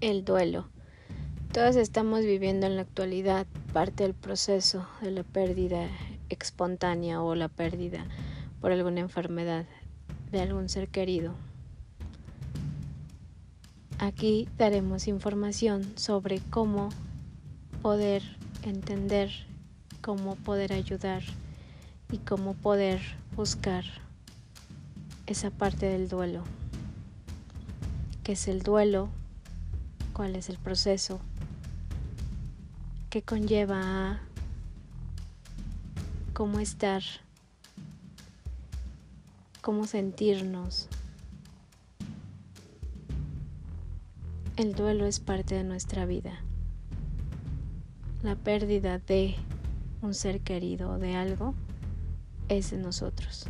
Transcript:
El duelo. Todos estamos viviendo en la actualidad parte del proceso de la pérdida espontánea o la pérdida por alguna enfermedad de algún ser querido. Aquí daremos información sobre cómo poder entender, cómo poder ayudar y cómo poder buscar esa parte del duelo. ¿Qué es el duelo? ¿Cuál es el proceso? ¿Qué conlleva a cómo estar? ¿Cómo sentirnos? El duelo es parte de nuestra vida. La pérdida de un ser querido o de algo es de nosotros.